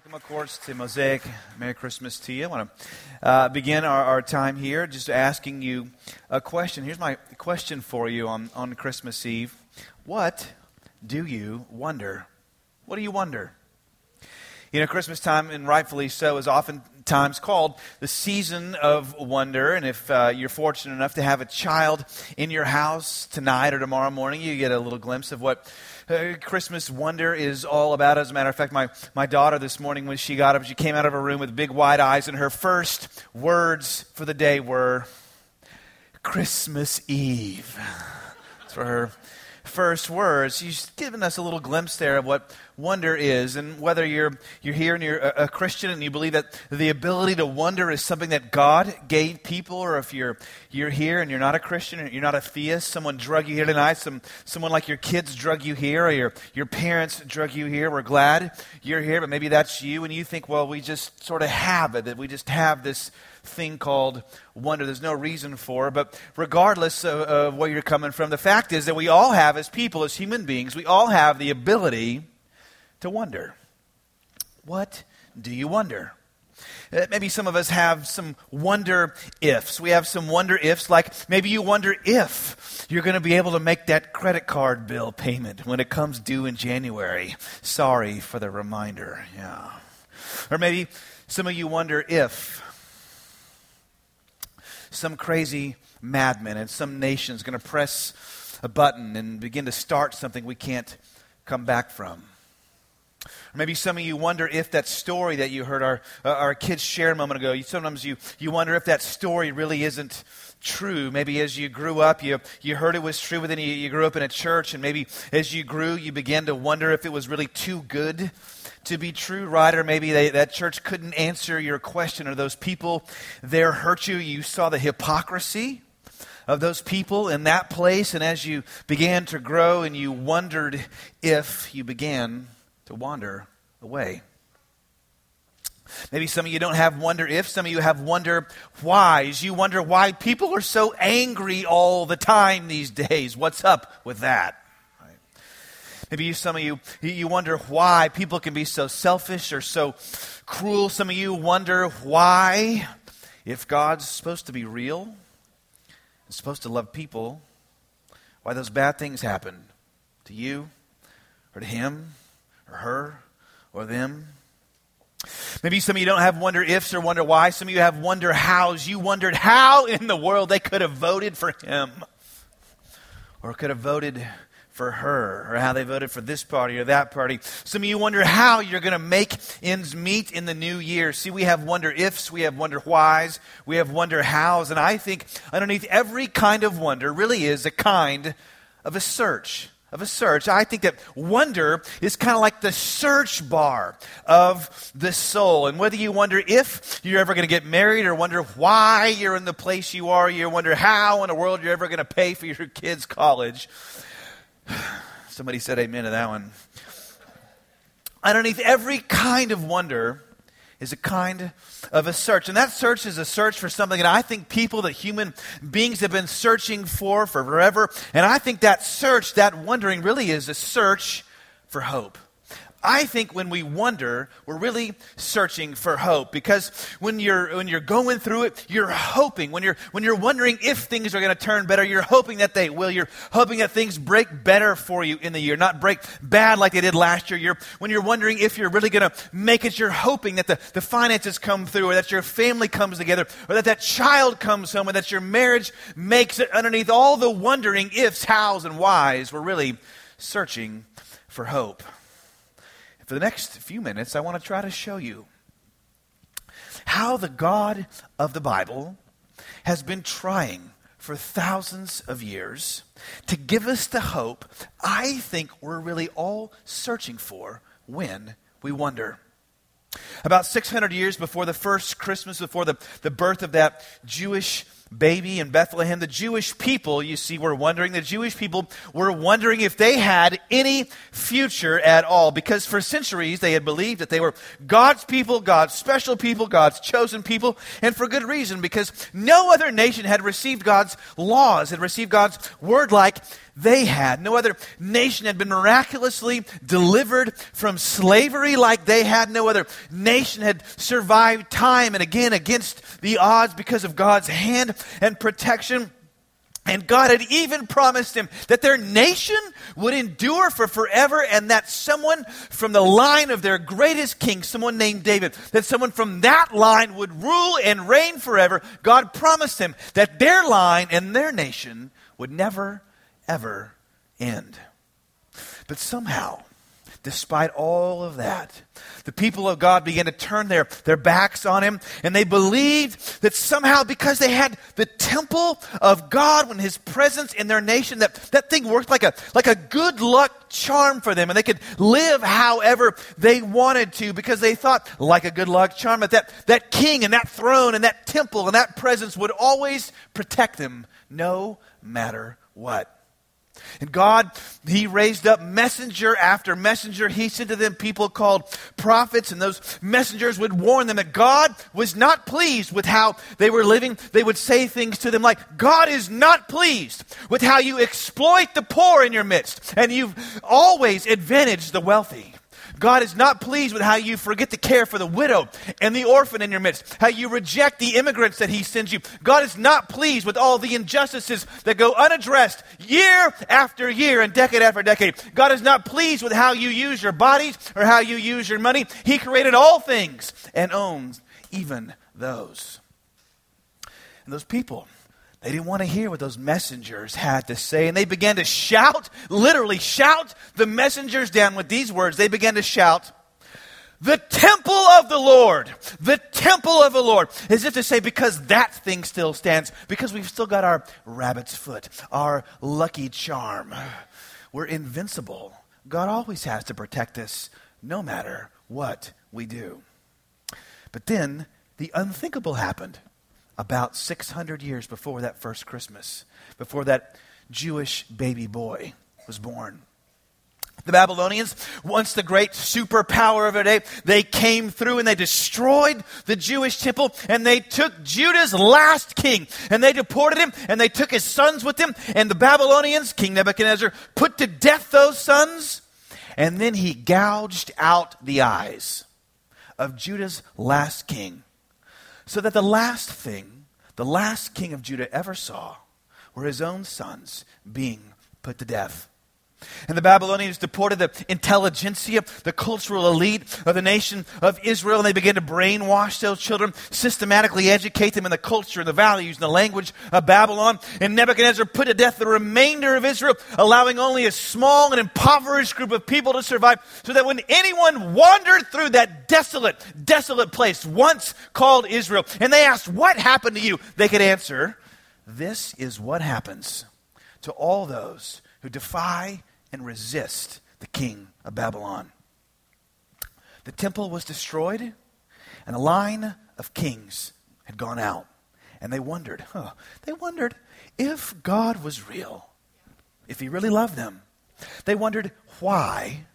Welcome, of course, to Mosaic. Merry Christmas to you. I want to uh, begin our, our, time here just asking you a question. Here's my question for you on, on Christmas Eve What do you wonder? What do you wonder? You know, Christmas time, and rightfully so, is oftentimes called the season of wonder. And if uh, you're fortunate enough to have a child in your house tonight or tomorrow morning, you get a little glimpse of what uh, Christmas wonder is all about. As a matter of fact, my, my daughter this morning, when she got up, she came out of her room with big wide eyes, and her first words for the day were Christmas Eve. That's for her first words, he's given us a little glimpse there of what wonder is. And whether you're, you're here and you're a, a, Christian and you believe that the ability to wonder is something that God gave people, or if you're, you're here and you're not a Christian and you're not a theist, someone drug you here tonight, some, someone like your kids drug you here, or your, your parents drug you here, we're glad you're here, but maybe that's you, and you think, well, we just sort of have it, that we just have this thing called wonder. There's no reason for. But regardless of, of, where you're coming from, the fact is that we all have, as people, as human beings, we all have the ability to wonder. What do you wonder? Uh, maybe some of us have some wonder ifs. We have some wonder ifs, like maybe you wonder if you're going to be able to make that credit card bill payment when it comes due in January. Sorry for the reminder. Yeah. Or maybe some of you wonder if some crazy madman in some nation is going to press a button and begin to start something we can't come back from. Maybe some of you wonder if that story that you heard our, uh, our kids share a moment ago, you, sometimes you, you wonder if that story really isn't true. Maybe as you grew up, you, you heard it was true, but then you, you grew up in a church, and maybe as you grew, you began to wonder if it was really too good to be true, right? Or maybe they, that church couldn't answer your question, or those people there hurt you. You saw the hypocrisy of those people in that place, and as you began to grow and you wondered if you began to wander away. Maybe some of you don't have wonder if, some of you have wonder whys. You wonder why people are so angry all the time these days. What's up with that? Maybe you, some of you, you wonder why people can be so selfish or so cruel. Some of you wonder why, if God's supposed to be real and supposed to love people, why those bad things happen to you or to him or her or them. Maybe some of you don't have wonder ifs or wonder why. Some of you have wonder hows. You wondered how in the world they could have voted for him or could have voted for her, or how they voted for this party or that party. Some of you wonder how you're going to make ends meet in the new year. See, we have wonder ifs, we have wonder whys, we have wonder hows, and I think underneath every kind of wonder really is a kind of a search of a search. I think that wonder is kind of like the search bar of the soul. And whether you wonder if you're ever going to get married or wonder why you're in the place you are, you wonder how in the world you're ever going to pay for your kids' college, Somebody said amen to that one. Underneath every kind of wonder is a kind of a search. And that search is a search for something that I think people, that human beings have been searching for for forever. And I think that search, that wondering, really is a search for hope. I think when we wonder, we're really searching for hope because when you're, when you're going through it, you're hoping. When you're, when you're wondering if things are going to turn better, you're hoping that they will. You're hoping that things break better for you in the year, not break bad like they did last year. You're, when you're wondering if you're really going to make it, you're hoping that the, the finances come through or that your family comes together or that that child comes home or that your marriage makes it underneath all the wondering ifs, hows, and whys. We're really searching for hope. For the next few minutes, I want to try to show you how the God of the Bible has been trying for thousands of years to give us the hope I think we're really all searching for when we wonder. About 600 years before the first Christmas, before the, the birth of that Jewish baby in Bethlehem, the Jewish people, you see, were wondering, the Jewish people were wondering if they had any future at all. Because for centuries they had believed that they were God's people, God's special people, God's chosen people, and for good reason, because no other nation had received God's laws, had received God's word like they had. No other nation had been miraculously delivered from slavery like they had. No other nation had survived time and again against the odds because of God's hand and protection. And God had even promised him that their nation would endure for forever and that someone from the line of their greatest king, someone named David, that someone from that line would rule and reign forever. God promised him that their line and their nation would never ever end. But somehow, despite all of that, the people of God began to turn their, their backs on him, and they believed that somehow, because they had the temple of God when his presence in their nation, that, that thing worked like a, like a good luck charm for them, and they could live however they wanted to because they thought, like a good luck charm, that that, that king and that throne and that temple and that presence would always protect them no matter what. And God, He raised up messenger after messenger. He sent to them people called prophets, and those messengers would warn them that God was not pleased with how they were living. They would say things to them like, God is not pleased with how you exploit the poor in your midst, and you've always advantaged the wealthy. God is not pleased with how you forget to care for the widow and the orphan in your midst, how you reject the immigrants that He sends you. God is not pleased with all the injustices that go unaddressed year after year and decade after decade. God is not pleased with how you use your bodies or how you use your money. He created all things and owns even those. And those people, they didn't want to hear what those messengers had to say. And they began to shout, literally shout the messengers down with these words. They began to shout, the temple of the Lord, the temple of the Lord, as if to say, because that thing still stands, because we've still got our rabbit's foot, our lucky charm. We're invincible. God always has to protect us, no matter what we do. But then the unthinkable happened about 600 years before that first Christmas, before that Jewish baby boy was born. The Babylonians, once the great superpower of their day, they came through and they destroyed the Jewish temple and they took Judah's last king and they deported him and they took his sons with them. And the Babylonians, King Nebuchadnezzar, put to death those sons and then he gouged out the eyes of Judah's last king so that the last thing the last king of Judah ever saw were his own sons being put to death. And the Babylonians deported the intelligentsia, the cultural elite of the nation of Israel, and they began to brainwash those children, systematically educate them in the culture and the values and the language of Babylon. And Nebuchadnezzar put to death the remainder of Israel, allowing only a small and impoverished group of people to survive, so that when anyone wandered through that desolate, desolate place once called Israel, and they asked, What happened to you? they could answer, This is what happens to all those who defy and resist the king of Babylon. The temple was destroyed, and a line of kings had gone out. And they wondered, huh, they wondered if God was real, if he really loved them. They wondered why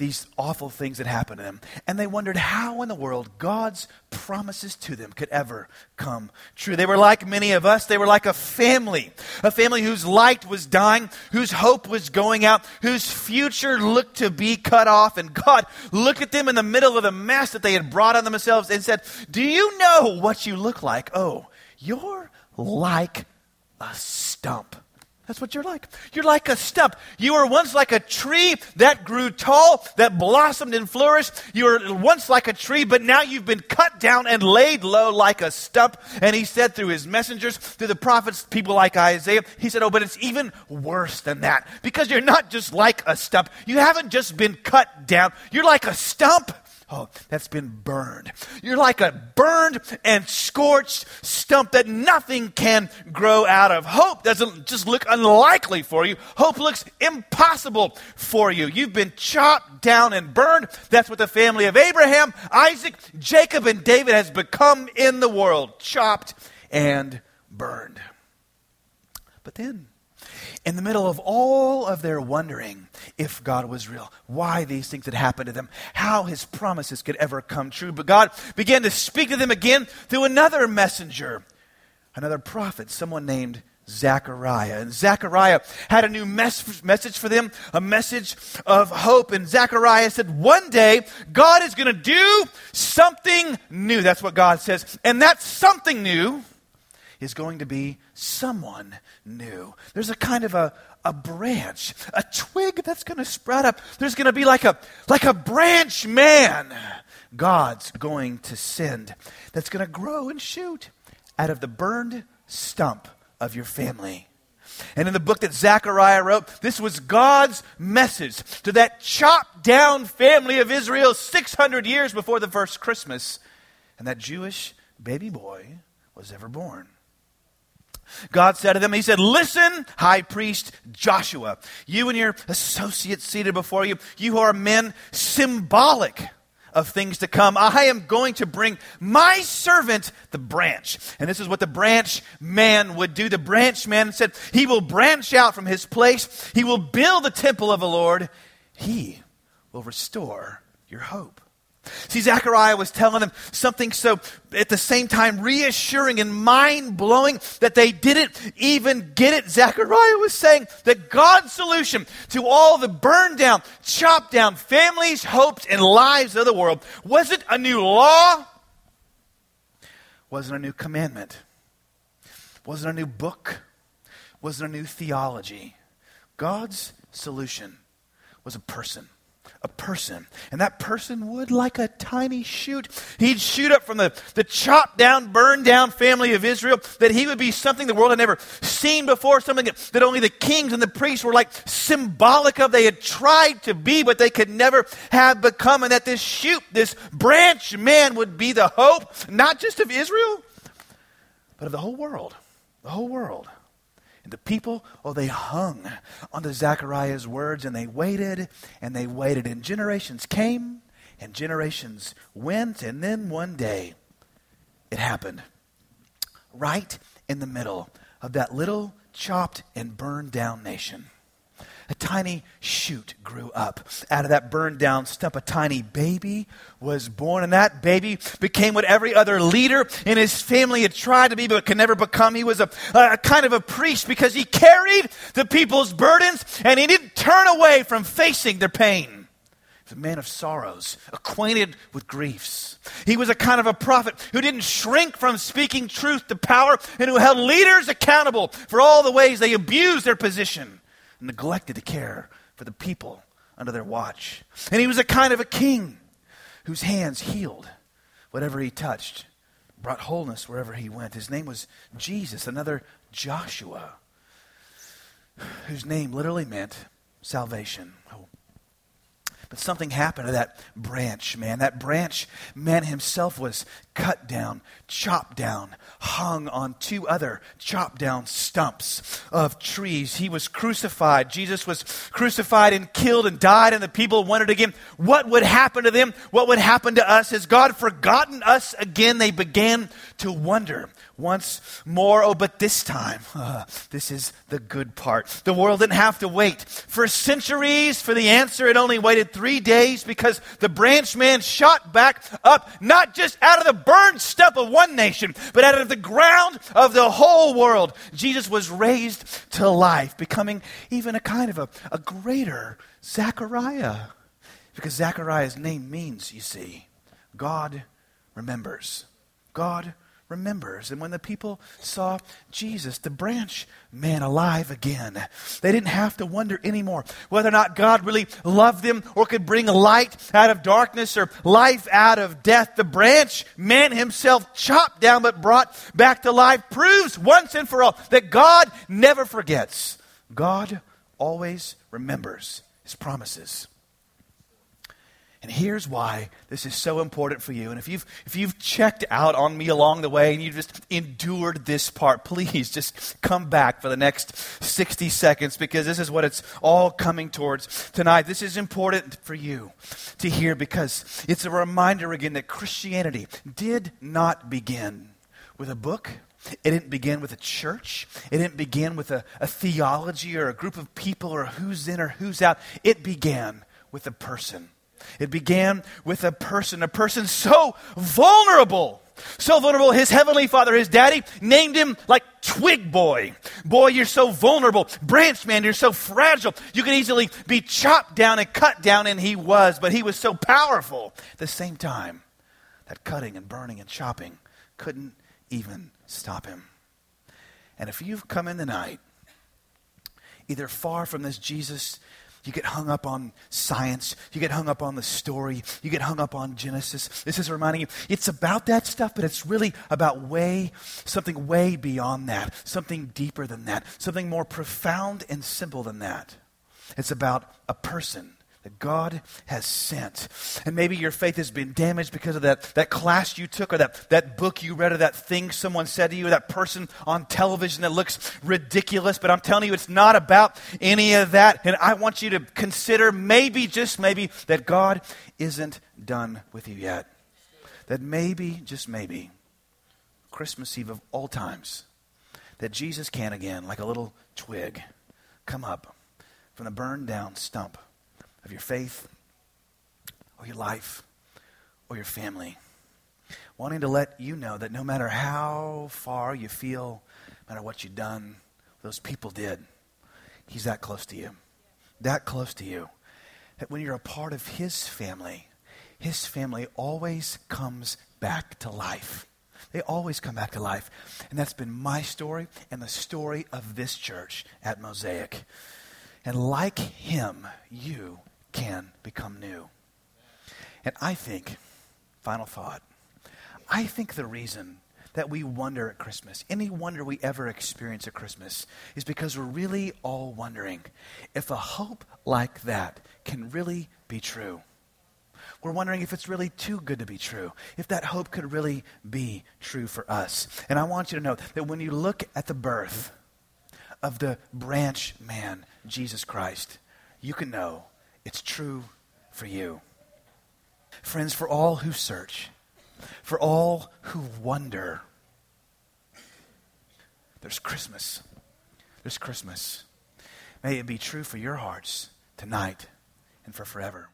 these awful things that happened to them. And they wondered how in the world God's promises to them could ever come true. They were like many of us. They were like a family, a family whose light was dying, whose hope was going out, whose future looked to be cut off. And God looked at them in the middle of the mess that they had brought on themselves and said, Do you know what you look like? Oh, you're like a stump. That's what you're like. You're like a stump. You were once like a tree that grew tall, that blossomed and flourished. You were once like a tree, but now you've been cut down and laid low like a stump. And he said through his messengers, through the prophets, people like Isaiah, he said, Oh, but it's even worse than that because you're not just like a stump. You haven't just been cut down. You're like a stump Oh, that's been burned. You're like a burned and scorched stump that nothing can grow out of. Hope doesn't just look unlikely for you. Hope looks impossible for you. You've been chopped down and burned. That's what the family of Abraham, Isaac, Jacob, and David has become in the world. Chopped and burned. But then, in the middle of all of their wondering if God was real, why these things had happened to them, how his promises could ever come true, but God began to speak to them again through another messenger, another prophet, someone named Zechariah. And Zechariah had a new mes- message for them, a message of hope. And Zechariah said, One day, God is going to do something new. That's what God says. And that something new is going to be someone new. There's a kind of a, a branch, a twig that's going to sprout up. There's going to be like a, like a branch man God's going to send that's going to grow and shoot out of the burned stump of your family. And in the book that Zechariah wrote, this was God's message to that chopped down family of Israel 600 years before the first Christmas. And that Jewish baby boy was ever born. God said to them, He said, Listen, high priest Joshua, you and your associates seated before you, you are men symbolic of things to come. I am going to bring my servant, the branch. And this is what the branch man would do. The branch man said, He will branch out from his place, he will build the temple of the Lord, he will restore your hope. See, Zechariah was telling them something so at the same time reassuring and mind blowing that they didn't even get it. Zechariah was saying that God's solution to all the burned down, chopped down families, hopes, and lives of the world wasn't a new law, wasn't a new commandment, wasn't a new book, wasn't a new theology. God's solution was a person a person. And that person would, like a tiny shoot, he'd shoot up from the, the chopped down, burned down family of Israel, that he would be something the world had never seen before, something that, only the kings and the priests were like symbolic of. They had tried to be, but they could never have become. And that this shoot, this branch man would be the hope, not just of Israel, but of the whole world. The whole world. The people, oh, they hung onto Zechariah's words and they waited and they waited. And generations came and generations went. And then one day it happened. Right in the middle of that little chopped and burned down nation a tiny shoot grew up. Out of that burned down stump, a tiny baby was born. And that baby became what every other leader in his family had tried to be, but could never become. He was a, a kind of a priest because he carried the people's burdens and he didn't turn away from facing their pain. He was a man of sorrows, acquainted with griefs. He was a kind of a prophet who didn't shrink from speaking truth to power and who held leaders accountable for all the ways they abused their position neglected to care for the people under their watch. And he was a kind of a king whose hands healed whatever he touched, brought wholeness wherever he went. His name was Jesus, another Joshua, whose name literally meant salvation. Oh, but something happened to that branch, man. That branch man himself was cut down, chopped down, hung on two other chopped down stumps of trees. He was crucified. Jesus was crucified and killed and died, and the people wondered again what would happen to them? What would happen to us? Has God forgotten us again? They began to wonder once more. Oh, but this time, uh, this is the good part. The world didn't have to wait for centuries for the answer. It only waited three days because the branch man shot back up, not just out of the burned stump of one nation, but out of the ground of the whole world. Jesus was raised to life, becoming even a kind of a, a greater Zechariah. Because Zechariah's name means, you see, God remembers. God remembers. And when the people saw Jesus, the branch man alive again, they didn't have to wonder anymore whether or not God really loved them or could bring light out of darkness or life out of death. The branch man himself, chopped down but brought back to life, proves once and for all that God never forgets. God always remembers his promises. And here's why this is so important for you. And if you've, if you've checked out on me along the way and you've just endured this part, please just come back for the next 60 seconds because this is what it's all coming towards tonight. This is important for you to hear because it's a reminder again that Christianity did not begin with a book It didn't begin with a church. It didn't begin with a, a theology or a group of people or who's in or who's out. It began with a person. It began with a person, a person so vulnerable. So vulnerable, his heavenly father, his daddy, named him like Twig Boy. Boy, you're so vulnerable. Branch man, you're so fragile. You can easily be chopped down and cut down, and he was, but he was so powerful. At the same time, that cutting and burning and chopping couldn't even stop him. And if you've come in the night, either far from this Jesus, you get hung up on science, you get hung up on the story, you get hung up on Genesis. This is reminding you, it's about that stuff, but it's really about way, something way beyond that, something deeper than that, something more profound and simple than that. It's about a person that God has sent. And maybe your faith has been damaged because of that, that class you took, or that, that book you read, or that thing someone said to you, or that person on television that looks ridiculous. But I'm telling you, it's not about any of that. And I want you to consider maybe, just maybe, that God isn't done with you yet. That maybe, just maybe, Christmas Eve of all times, that Jesus can again, like a little twig, come up from the burned down stump of your faith or your life or your family. Wanting to let you know that no matter how far you feel, no matter what you've done, those people did, He's that close to you. That close to you. That when you're a part of His family, His family always comes back to life. They always come back to life. And that's been my story and the story of this church at Mosaic. And like him, you can become new. And I think, final thought, I think the reason that we wonder at Christmas, any wonder we ever experience at Christmas, is because we're really all wondering if a hope like that can really be true. We're wondering if it's really too good to be true, if that hope could really be true for us. And I want you to know that when you look at the birth of the branch man, Jesus Christ, you can know it's true for you. Friends, for all who search, for all who wonder, there's Christmas. There's Christmas. May it be true for your hearts tonight and for forever.